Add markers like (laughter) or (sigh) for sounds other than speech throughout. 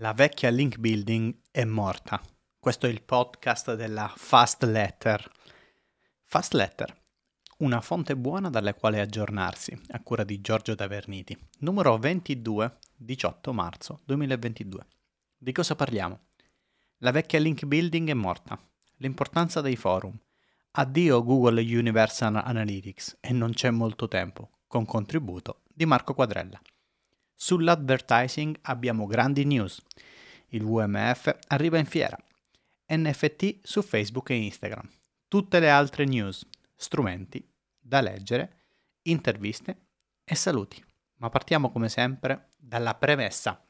La vecchia link building è morta. Questo è il podcast della Fast Letter. Fast Letter, una fonte buona dalle quali aggiornarsi, a cura di Giorgio Taverniti, numero 22, 18 marzo 2022. Di cosa parliamo? La vecchia link building è morta. L'importanza dei forum. Addio Google Universal Analytics e non c'è molto tempo, con contributo di Marco Quadrella. Sull'advertising abbiamo grandi news. Il WMF arriva in fiera. NFT su Facebook e Instagram. Tutte le altre news, strumenti da leggere, interviste e saluti. Ma partiamo come sempre dalla premessa.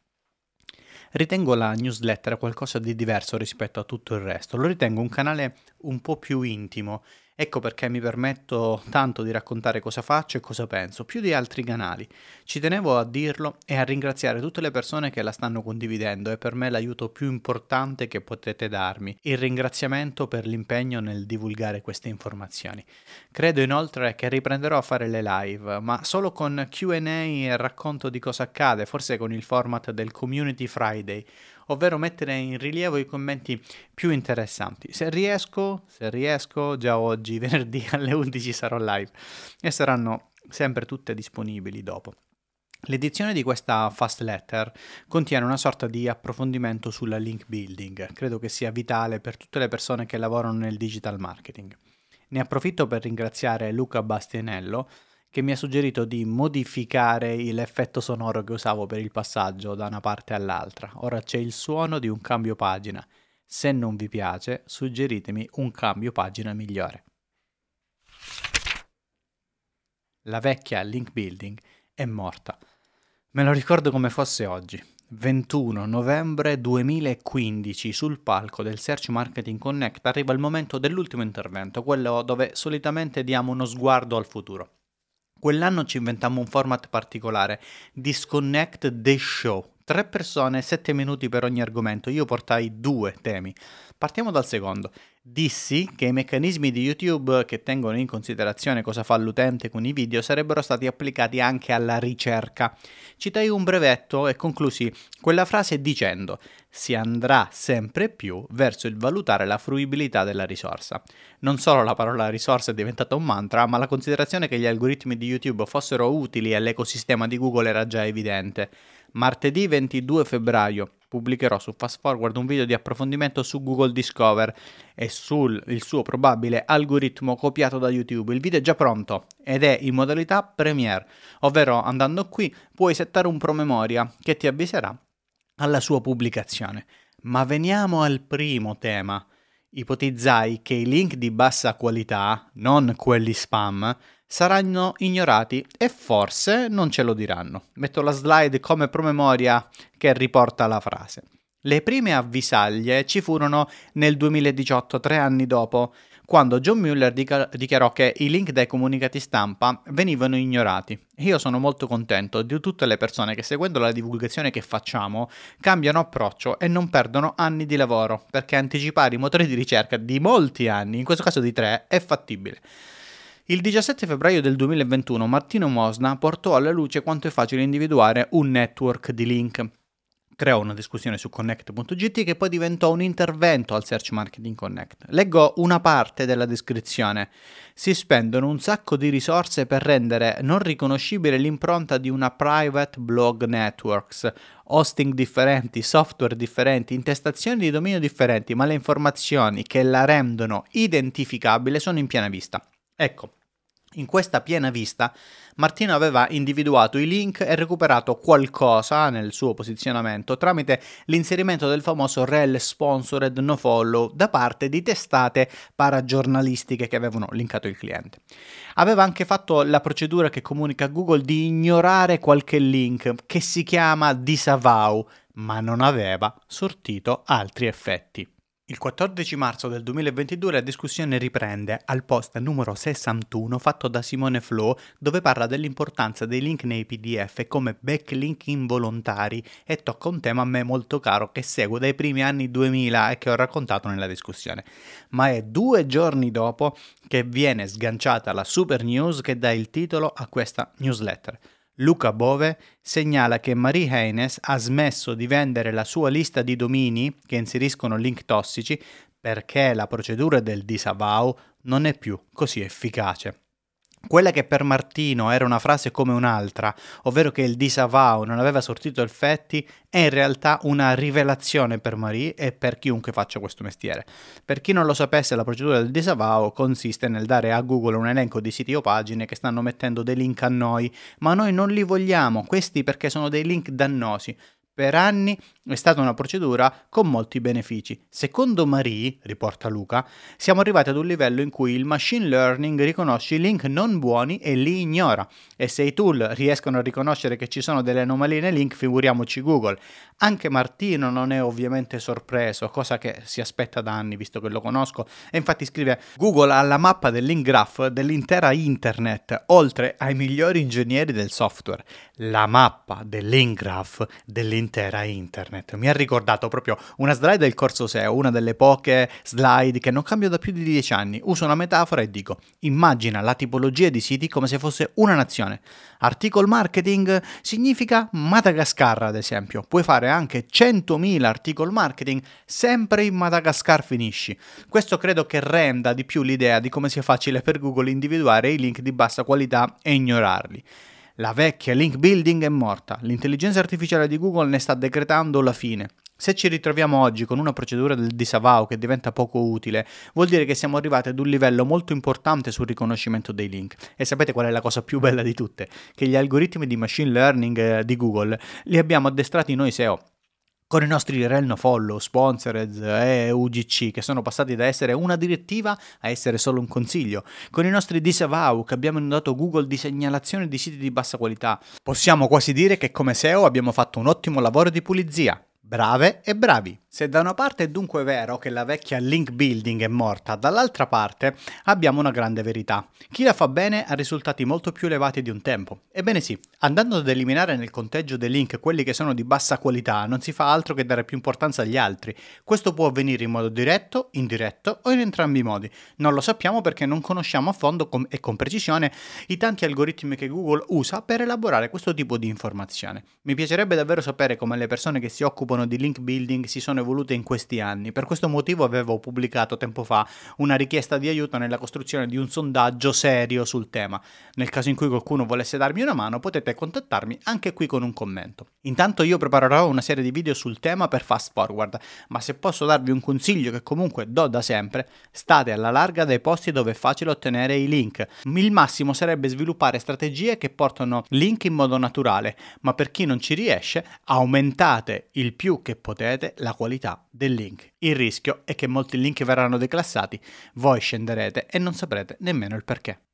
Ritengo la newsletter qualcosa di diverso rispetto a tutto il resto. Lo ritengo un canale un po' più intimo Ecco perché mi permetto tanto di raccontare cosa faccio e cosa penso, più di altri canali. Ci tenevo a dirlo e a ringraziare tutte le persone che la stanno condividendo, è per me l'aiuto più importante che potete darmi, il ringraziamento per l'impegno nel divulgare queste informazioni. Credo inoltre che riprenderò a fare le live, ma solo con QA e racconto di cosa accade, forse con il format del Community Friday ovvero mettere in rilievo i commenti più interessanti. Se riesco, se riesco, già oggi, (laughs) venerdì alle 11 sarò live e saranno sempre tutte disponibili dopo. L'edizione di questa fast letter contiene una sorta di approfondimento sulla link building, credo che sia vitale per tutte le persone che lavorano nel digital marketing. Ne approfitto per ringraziare Luca Bastianello, che mi ha suggerito di modificare l'effetto sonoro che usavo per il passaggio da una parte all'altra. Ora c'è il suono di un cambio pagina. Se non vi piace, suggeritemi un cambio pagina migliore. La vecchia link building è morta. Me lo ricordo come fosse oggi. 21 novembre 2015 sul palco del Search Marketing Connect arriva il momento dell'ultimo intervento, quello dove solitamente diamo uno sguardo al futuro. Quell'anno ci inventammo un format particolare, Disconnect the Show. Tre persone, sette minuti per ogni argomento. Io portai due temi. Partiamo dal secondo. Dissi che i meccanismi di YouTube che tengono in considerazione cosa fa l'utente con i video sarebbero stati applicati anche alla ricerca. Citai un brevetto e conclusi quella frase dicendo si andrà sempre più verso il valutare la fruibilità della risorsa. Non solo la parola risorsa è diventata un mantra, ma la considerazione che gli algoritmi di YouTube fossero utili all'ecosistema di Google era già evidente. Martedì 22 febbraio pubblicherò su Fast Forward un video di approfondimento su Google Discover e sul suo probabile algoritmo copiato da YouTube. Il video è già pronto ed è in modalità Premiere, ovvero andando qui puoi settare un promemoria che ti avviserà alla sua pubblicazione. Ma veniamo al primo tema. Ipotizzai che i link di bassa qualità, non quelli spam, saranno ignorati e forse non ce lo diranno. Metto la slide come promemoria che riporta la frase. Le prime avvisaglie ci furono nel 2018, tre anni dopo, quando John Mueller dichiarò che i link dai comunicati stampa venivano ignorati. Io sono molto contento di tutte le persone che seguendo la divulgazione che facciamo cambiano approccio e non perdono anni di lavoro, perché anticipare i motori di ricerca di molti anni, in questo caso di tre, è fattibile. Il 17 febbraio del 2021 Martino Mosna portò alla luce quanto è facile individuare un network di link. Creò una discussione su Connect.gt che poi diventò un intervento al Search Marketing Connect. Leggo una parte della descrizione. Si spendono un sacco di risorse per rendere non riconoscibile l'impronta di una private blog networks, hosting differenti, software differenti, intestazioni di dominio differenti, ma le informazioni che la rendono identificabile sono in piena vista. Ecco, in questa piena vista, Martino aveva individuato i link e recuperato qualcosa nel suo posizionamento tramite l'inserimento del famoso rel sponsored no follow da parte di testate paragiornalistiche che avevano linkato il cliente. Aveva anche fatto la procedura che comunica Google di ignorare qualche link che si chiama disavow, ma non aveva sortito altri effetti. Il 14 marzo del 2022 la discussione riprende al post numero 61 fatto da Simone Flo dove parla dell'importanza dei link nei PDF come backlink involontari e tocca un tema a me molto caro che seguo dai primi anni 2000 e che ho raccontato nella discussione. Ma è due giorni dopo che viene sganciata la super news che dà il titolo a questa newsletter. Luca Bove segnala che Marie Haynes ha smesso di vendere la sua lista di domini che inseriscono link tossici perché la procedura del disavow non è più così efficace. Quella che per Martino era una frase come un'altra, ovvero che il disavow non aveva sortito effetti, è in realtà una rivelazione per Marie e per chiunque faccia questo mestiere. Per chi non lo sapesse, la procedura del disavow consiste nel dare a Google un elenco di siti o pagine che stanno mettendo dei link a noi, ma noi non li vogliamo, questi perché sono dei link dannosi per anni è stata una procedura con molti benefici. Secondo Marie, riporta Luca, siamo arrivati ad un livello in cui il machine learning riconosce i link non buoni e li ignora. E se i tool riescono a riconoscere che ci sono delle anomalie nei link, figuriamoci Google. Anche Martino non è ovviamente sorpreso, cosa che si aspetta da anni visto che lo conosco. E infatti scrive: Google ha la mappa del link graph dell'intera internet, oltre ai migliori ingegneri del software. La mappa del link graph dell'intera dell'intera internet. Mi ha ricordato proprio una slide del corso SEO, una delle poche slide che non cambio da più di dieci anni. Uso una metafora e dico: immagina la tipologia di siti come se fosse una nazione. Article marketing significa Madagascar, ad esempio. Puoi fare anche 100.000 article marketing, sempre in Madagascar finisci. Questo credo che renda di più l'idea di come sia facile per Google individuare i link di bassa qualità e ignorarli. La vecchia link building è morta, l'intelligenza artificiale di Google ne sta decretando la fine. Se ci ritroviamo oggi con una procedura del disavow che diventa poco utile, vuol dire che siamo arrivati ad un livello molto importante sul riconoscimento dei link. E sapete qual è la cosa più bella di tutte? Che gli algoritmi di machine learning eh, di Google li abbiamo addestrati noi SEO con i nostri Relno Follow, Sponsored e UGC che sono passati da essere una direttiva a essere solo un consiglio, con i nostri disavow che abbiamo inondato Google di segnalazione di siti di bassa qualità. Possiamo quasi dire che come SEO abbiamo fatto un ottimo lavoro di pulizia. Brave e bravi. Se da una parte è dunque vero che la vecchia link building è morta, dall'altra parte abbiamo una grande verità. Chi la fa bene ha risultati molto più elevati di un tempo. Ebbene sì, andando ad eliminare nel conteggio dei link quelli che sono di bassa qualità, non si fa altro che dare più importanza agli altri. Questo può avvenire in modo diretto, indiretto o in entrambi i modi. Non lo sappiamo perché non conosciamo a fondo com- e con precisione i tanti algoritmi che Google usa per elaborare questo tipo di informazione. Mi piacerebbe davvero sapere come le persone che si occupano di link building si sono evolute in questi anni. Per questo motivo avevo pubblicato tempo fa una richiesta di aiuto nella costruzione di un sondaggio serio sul tema. Nel caso in cui qualcuno volesse darmi una mano, potete contattarmi anche qui con un commento. Intanto io preparerò una serie di video sul tema per fast forward, ma se posso darvi un consiglio che comunque do da sempre, state alla larga dai posti dove è facile ottenere i link. Il massimo sarebbe sviluppare strategie che portano link in modo naturale, ma per chi non ci riesce, aumentate il più che potete la qualità del link. Il rischio è che molti link verranno declassati, voi scenderete e non saprete nemmeno il perché.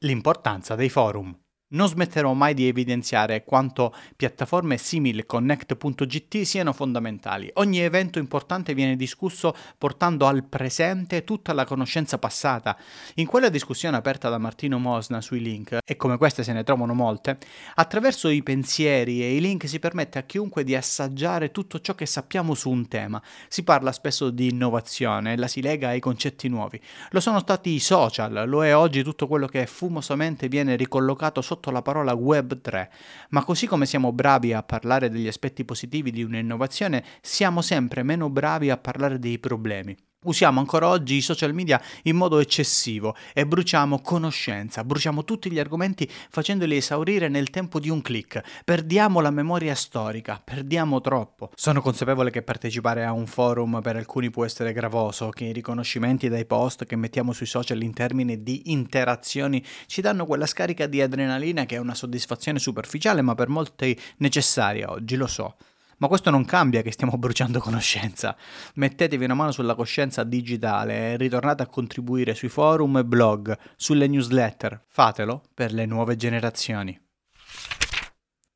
L'importanza dei forum. Non smetterò mai di evidenziare quanto piattaforme simili Connect.gt siano fondamentali. Ogni evento importante viene discusso portando al presente tutta la conoscenza passata. In quella discussione aperta da Martino Mosna sui link, e come queste se ne trovano molte, attraverso i pensieri e i link si permette a chiunque di assaggiare tutto ciò che sappiamo su un tema. Si parla spesso di innovazione, la si lega ai concetti nuovi. Lo sono stati i social, lo è oggi tutto quello che fumosamente viene ricollocato sotto sotto la parola Web 3, ma così come siamo bravi a parlare degli aspetti positivi di un'innovazione, siamo sempre meno bravi a parlare dei problemi. Usiamo ancora oggi i social media in modo eccessivo e bruciamo conoscenza, bruciamo tutti gli argomenti facendoli esaurire nel tempo di un clic. Perdiamo la memoria storica, perdiamo troppo. Sono consapevole che partecipare a un forum per alcuni può essere gravoso, che i riconoscimenti dai post che mettiamo sui social in termini di interazioni ci danno quella scarica di adrenalina che è una soddisfazione superficiale ma per molti necessaria oggi, lo so. Ma questo non cambia che stiamo bruciando conoscenza. Mettetevi una mano sulla coscienza digitale e ritornate a contribuire sui forum e blog, sulle newsletter. Fatelo per le nuove generazioni.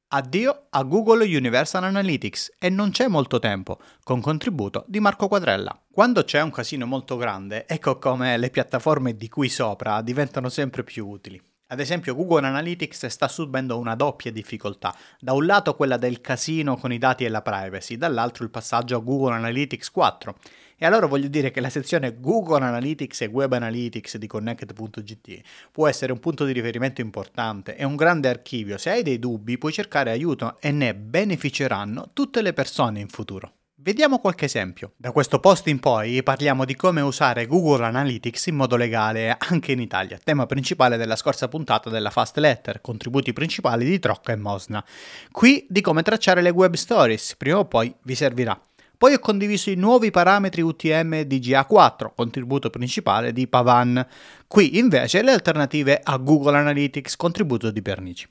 Addio a Google Universal Analytics e non c'è molto tempo, con contributo di Marco Quadrella. Quando c'è un casino molto grande, ecco come le piattaforme di qui sopra diventano sempre più utili. Ad esempio Google Analytics sta subendo una doppia difficoltà, da un lato quella del casino con i dati e la privacy, dall'altro il passaggio a Google Analytics 4. E allora voglio dire che la sezione Google Analytics e Web Analytics di Connect.gt può essere un punto di riferimento importante, è un grande archivio, se hai dei dubbi puoi cercare aiuto e ne beneficeranno tutte le persone in futuro. Vediamo qualche esempio. Da questo post in poi parliamo di come usare Google Analytics in modo legale anche in Italia, tema principale della scorsa puntata della Fast Letter, contributi principali di Trocca e Mosna. Qui di come tracciare le web stories, prima o poi vi servirà. Poi ho condiviso i nuovi parametri UTM di GA4, contributo principale di Pavan. Qui invece le alternative a Google Analytics, contributo di Pernici.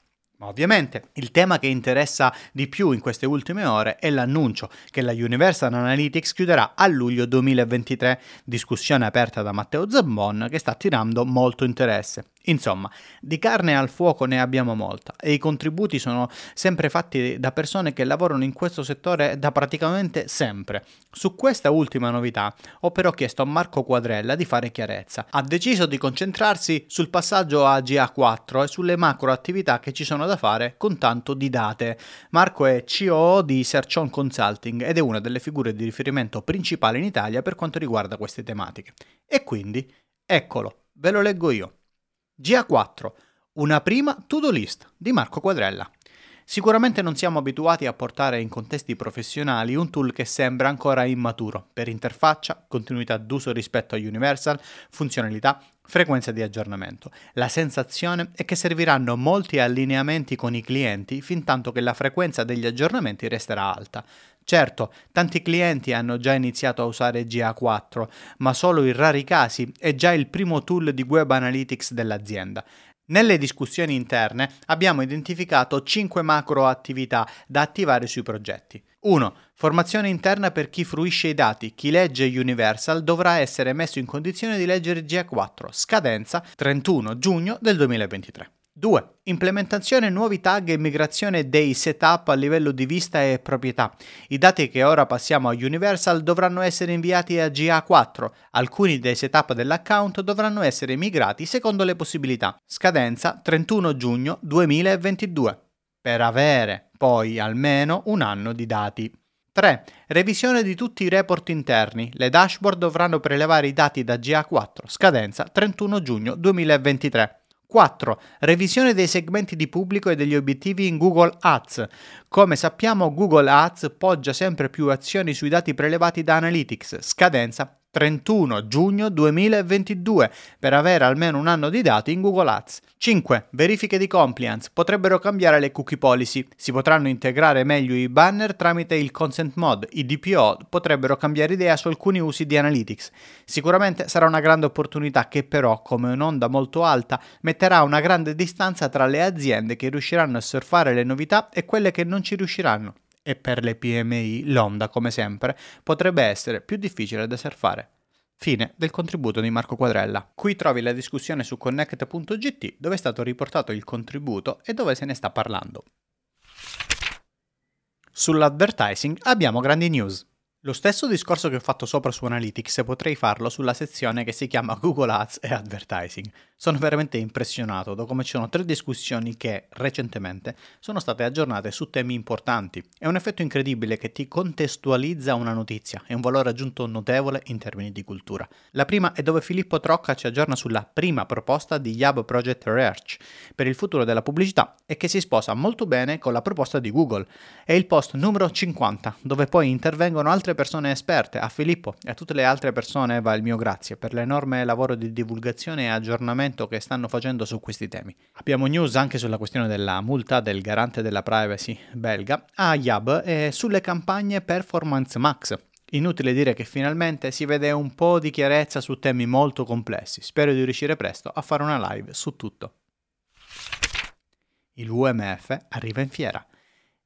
Ovviamente il tema che interessa di più in queste ultime ore è l'annuncio che la Universal Analytics chiuderà a luglio 2023, discussione aperta da Matteo Zambon che sta attirando molto interesse. Insomma, di carne al fuoco ne abbiamo molta e i contributi sono sempre fatti da persone che lavorano in questo settore da praticamente sempre. Su questa ultima novità ho però chiesto a Marco Quadrella di fare chiarezza. Ha deciso di concentrarsi sul passaggio a GA4 e sulle macro attività che ci sono da fare con tanto di date. Marco è COO di Search On Consulting ed è una delle figure di riferimento principali in Italia per quanto riguarda queste tematiche. E quindi, eccolo, ve lo leggo io. GA4, una prima to-do list di Marco Quadrella. Sicuramente non siamo abituati a portare in contesti professionali un tool che sembra ancora immaturo per interfaccia, continuità d'uso rispetto a Universal, funzionalità, frequenza di aggiornamento. La sensazione è che serviranno molti allineamenti con i clienti fin tanto che la frequenza degli aggiornamenti resterà alta. Certo, tanti clienti hanno già iniziato a usare GA4, ma solo in rari casi è già il primo tool di web analytics dell'azienda. Nelle discussioni interne abbiamo identificato 5 macro attività da attivare sui progetti. 1. Formazione interna per chi fruisce i dati. Chi legge Universal dovrà essere messo in condizione di leggere GA4. Scadenza 31 giugno del 2023. 2. Implementazione nuovi tag e migrazione dei setup a livello di vista e proprietà. I dati che ora passiamo a Universal dovranno essere inviati a GA4. Alcuni dei setup dell'account dovranno essere migrati secondo le possibilità. Scadenza 31 giugno 2022. Per avere poi almeno un anno di dati. 3. Revisione di tutti i report interni. Le dashboard dovranno prelevare i dati da GA4. Scadenza 31 giugno 2023. 4. Revisione dei segmenti di pubblico e degli obiettivi in Google Ads. Come sappiamo Google Ads poggia sempre più azioni sui dati prelevati da Analytics. Scadenza 31 giugno 2022 per avere almeno un anno di dati in Google Ads. 5. Verifiche di compliance. Potrebbero cambiare le cookie policy. Si potranno integrare meglio i banner tramite il consent mod. I DPO potrebbero cambiare idea su alcuni usi di Analytics. Sicuramente sarà una grande opportunità che però, come un'onda molto alta, metterà una grande distanza tra le aziende che riusciranno a surfare le novità e quelle che non ci riusciranno e per le PMI l'onda, come sempre, potrebbe essere più difficile da surfare. Fine del contributo di Marco Quadrella. Qui trovi la discussione su connect.gt dove è stato riportato il contributo e dove se ne sta parlando. Sull'advertising abbiamo grandi news. Lo stesso discorso che ho fatto sopra su Analytics potrei farlo sulla sezione che si chiama Google Ads e Advertising. Sono veramente impressionato da come ci sono tre discussioni che recentemente sono state aggiornate su temi importanti. È un effetto incredibile che ti contestualizza una notizia, è un valore aggiunto notevole in termini di cultura. La prima è dove Filippo Trocca ci aggiorna sulla prima proposta di Yab Project Research per il futuro della pubblicità e che si sposa molto bene con la proposta di Google. È il post numero 50, dove poi intervengono altre persone esperte, a Filippo e a tutte le altre persone va il mio grazie per l'enorme lavoro di divulgazione e aggiornamento che stanno facendo su questi temi. Abbiamo news anche sulla questione della multa del garante della privacy belga a Yab e sulle campagne Performance Max. Inutile dire che finalmente si vede un po' di chiarezza su temi molto complessi. Spero di riuscire presto a fare una live su tutto. Il UMF arriva in fiera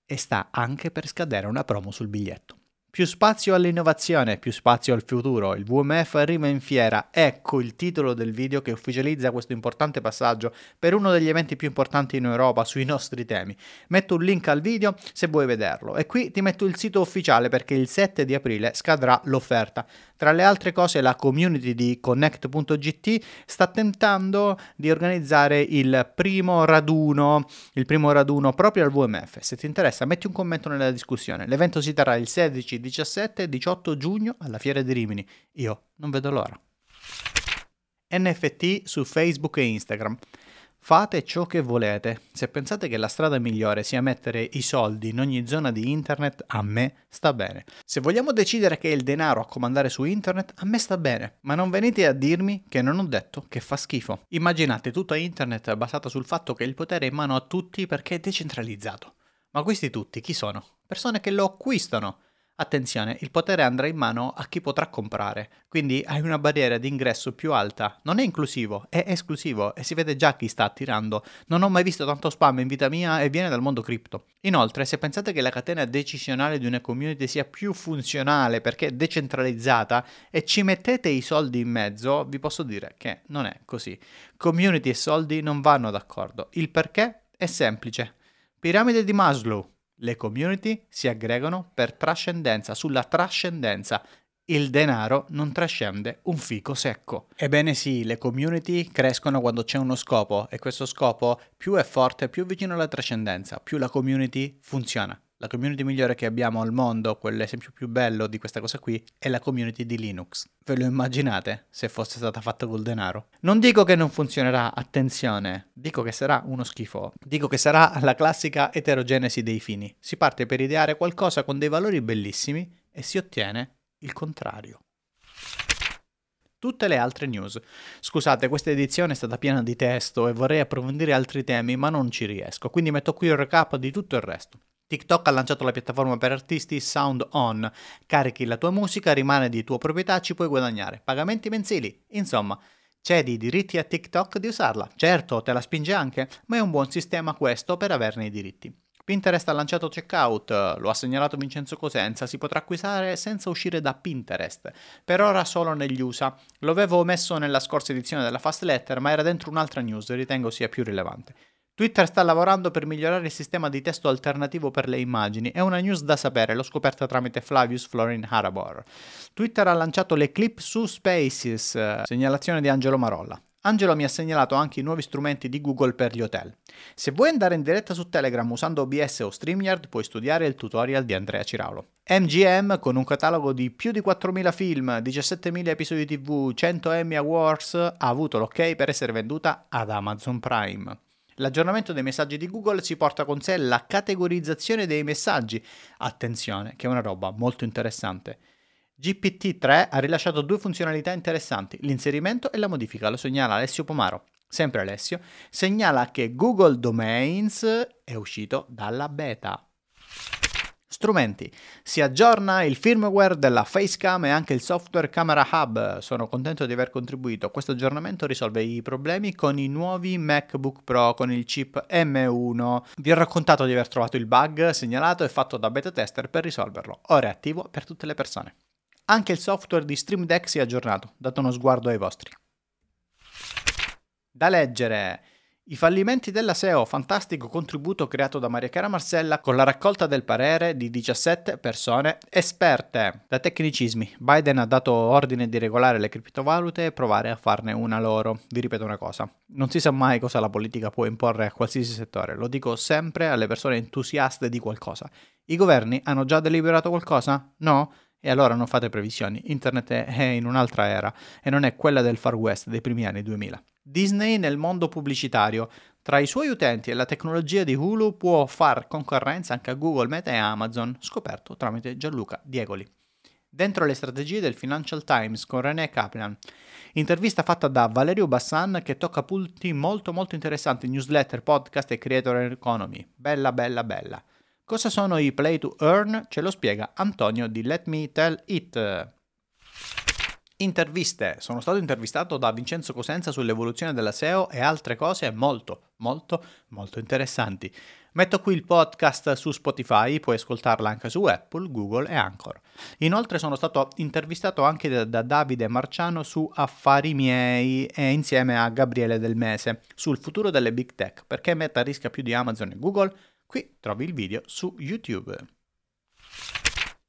e sta anche per scadere una promo sul biglietto. Più spazio all'innovazione, più spazio al futuro. Il WMF arriva in fiera. Ecco il titolo del video che ufficializza questo importante passaggio per uno degli eventi più importanti in Europa sui nostri temi. Metto un link al video se vuoi vederlo. E qui ti metto il sito ufficiale perché il 7 di aprile scadrà l'offerta. Tra le altre cose la community di Connect.gt sta tentando di organizzare il primo raduno, il primo raduno proprio al VMF. Se ti interessa metti un commento nella discussione. L'evento si terrà il 16, 17 e 18 giugno alla Fiera di Rimini. Io non vedo l'ora. NFT su Facebook e Instagram. Fate ciò che volete. Se pensate che la strada migliore sia mettere i soldi in ogni zona di internet, a me sta bene. Se vogliamo decidere che è il denaro a comandare su internet, a me sta bene. Ma non venite a dirmi che non ho detto che fa schifo. Immaginate tutta internet basata sul fatto che il potere è in mano a tutti perché è decentralizzato. Ma questi tutti chi sono? Persone che lo acquistano. Attenzione, il potere andrà in mano a chi potrà comprare, quindi hai una barriera di ingresso più alta. Non è inclusivo, è esclusivo e si vede già chi sta attirando. Non ho mai visto tanto spam in vita mia e viene dal mondo cripto. Inoltre, se pensate che la catena decisionale di una community sia più funzionale perché è decentralizzata e ci mettete i soldi in mezzo, vi posso dire che non è così. Community e soldi non vanno d'accordo. Il perché è semplice. Piramide di Maslow le community si aggregano per trascendenza. Sulla trascendenza il denaro non trascende un fico secco. Ebbene sì, le community crescono quando c'è uno scopo e questo scopo più è forte, più vicino alla trascendenza, più la community funziona. La community migliore che abbiamo al mondo, quell'esempio più bello di questa cosa qui, è la community di Linux. Ve lo immaginate se fosse stata fatta col denaro? Non dico che non funzionerà, attenzione, dico che sarà uno schifo. Dico che sarà la classica eterogenesi dei fini. Si parte per ideare qualcosa con dei valori bellissimi e si ottiene il contrario tutte le altre news. Scusate, questa edizione è stata piena di testo e vorrei approfondire altri temi, ma non ci riesco, quindi metto qui il recap di tutto il resto. TikTok ha lanciato la piattaforma per artisti Sound On. Carichi la tua musica, rimane di tua proprietà, ci puoi guadagnare. Pagamenti mensili. Insomma, cedi i diritti a TikTok di usarla. Certo, te la spinge anche, ma è un buon sistema questo per averne i diritti. Pinterest ha lanciato Checkout, lo ha segnalato Vincenzo Cosenza, si potrà acquistare senza uscire da Pinterest. Per ora solo negli USA. Lo avevo messo nella scorsa edizione della Fast Letter, ma era dentro un'altra news, ritengo sia più rilevante. Twitter sta lavorando per migliorare il sistema di testo alternativo per le immagini. È una news da sapere, l'ho scoperta tramite Flavius Florin Harabor. Twitter ha lanciato le clip su Spaces, segnalazione di Angelo Marolla. Angelo mi ha segnalato anche i nuovi strumenti di Google per gli hotel. Se vuoi andare in diretta su Telegram usando OBS o StreamYard, puoi studiare il tutorial di Andrea Ciraulo. MGM, con un catalogo di più di 4.000 film, 17.000 episodi TV, 100 Emmy Awards, ha avuto l'ok per essere venduta ad Amazon Prime. L'aggiornamento dei messaggi di Google ci porta con sé la categorizzazione dei messaggi. Attenzione, che è una roba molto interessante. GPT-3 ha rilasciato due funzionalità interessanti, l'inserimento e la modifica, lo segnala Alessio Pomaro. Sempre Alessio, segnala che Google Domains è uscito dalla beta. Strumenti. Si aggiorna il firmware della Facecam e anche il software Camera Hub. Sono contento di aver contribuito. Questo aggiornamento risolve i problemi con i nuovi MacBook Pro con il chip M1. Vi ho raccontato di aver trovato il bug segnalato e fatto da beta tester per risolverlo. Ora è attivo per tutte le persone. Anche il software di Stream Deck si è aggiornato. Date uno sguardo ai vostri. Da leggere. I fallimenti della SEO, fantastico contributo creato da Maria Chiara Marcella con la raccolta del parere di 17 persone esperte. Da tecnicismi, Biden ha dato ordine di regolare le criptovalute e provare a farne una loro. Vi ripeto una cosa, non si sa mai cosa la politica può imporre a qualsiasi settore, lo dico sempre alle persone entusiaste di qualcosa. I governi hanno già deliberato qualcosa? No? E allora non fate previsioni, internet è in un'altra era e non è quella del Far West dei primi anni 2000. Disney nel mondo pubblicitario. Tra i suoi utenti e la tecnologia di Hulu può far concorrenza anche a Google, Meta e Amazon, scoperto tramite Gianluca Diegoli. Dentro le strategie del Financial Times con René Kaplan. Intervista fatta da Valerio Bassan che tocca punti molto molto interessanti, newsletter, podcast e creator economy. Bella, bella, bella. Cosa sono i play to earn? Ce lo spiega Antonio di Let Me Tell It. Interviste. Sono stato intervistato da Vincenzo Cosenza sull'evoluzione della SEO e altre cose molto, molto, molto interessanti. Metto qui il podcast su Spotify, puoi ascoltarla anche su Apple, Google e Anchor. Inoltre sono stato intervistato anche da, da Davide Marciano su Affari miei e insieme a Gabriele Del Mese sul futuro delle big tech, perché Meta rischia più di Amazon e Google. Qui trovi il video su YouTube.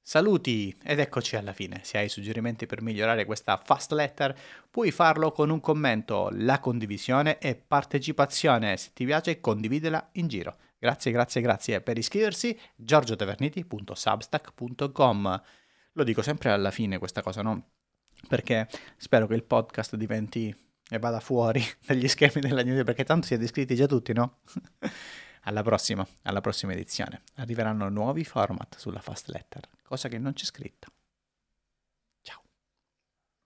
Saluti ed eccoci alla fine. Se hai suggerimenti per migliorare questa fast letter, puoi farlo con un commento, la condivisione e partecipazione. Se ti piace, condividela in giro. Grazie, grazie, grazie. Per iscriversi, giorgiotaverniti.substack.com. Lo dico sempre alla fine questa cosa, no? Perché spero che il podcast diventi e vada fuori (laughs) dagli schemi della news, perché tanto siete iscritti già tutti, no? (laughs) alla prossima, alla prossima edizione. Arriveranno nuovi format sulla fast letter cosa che non c'è scritta.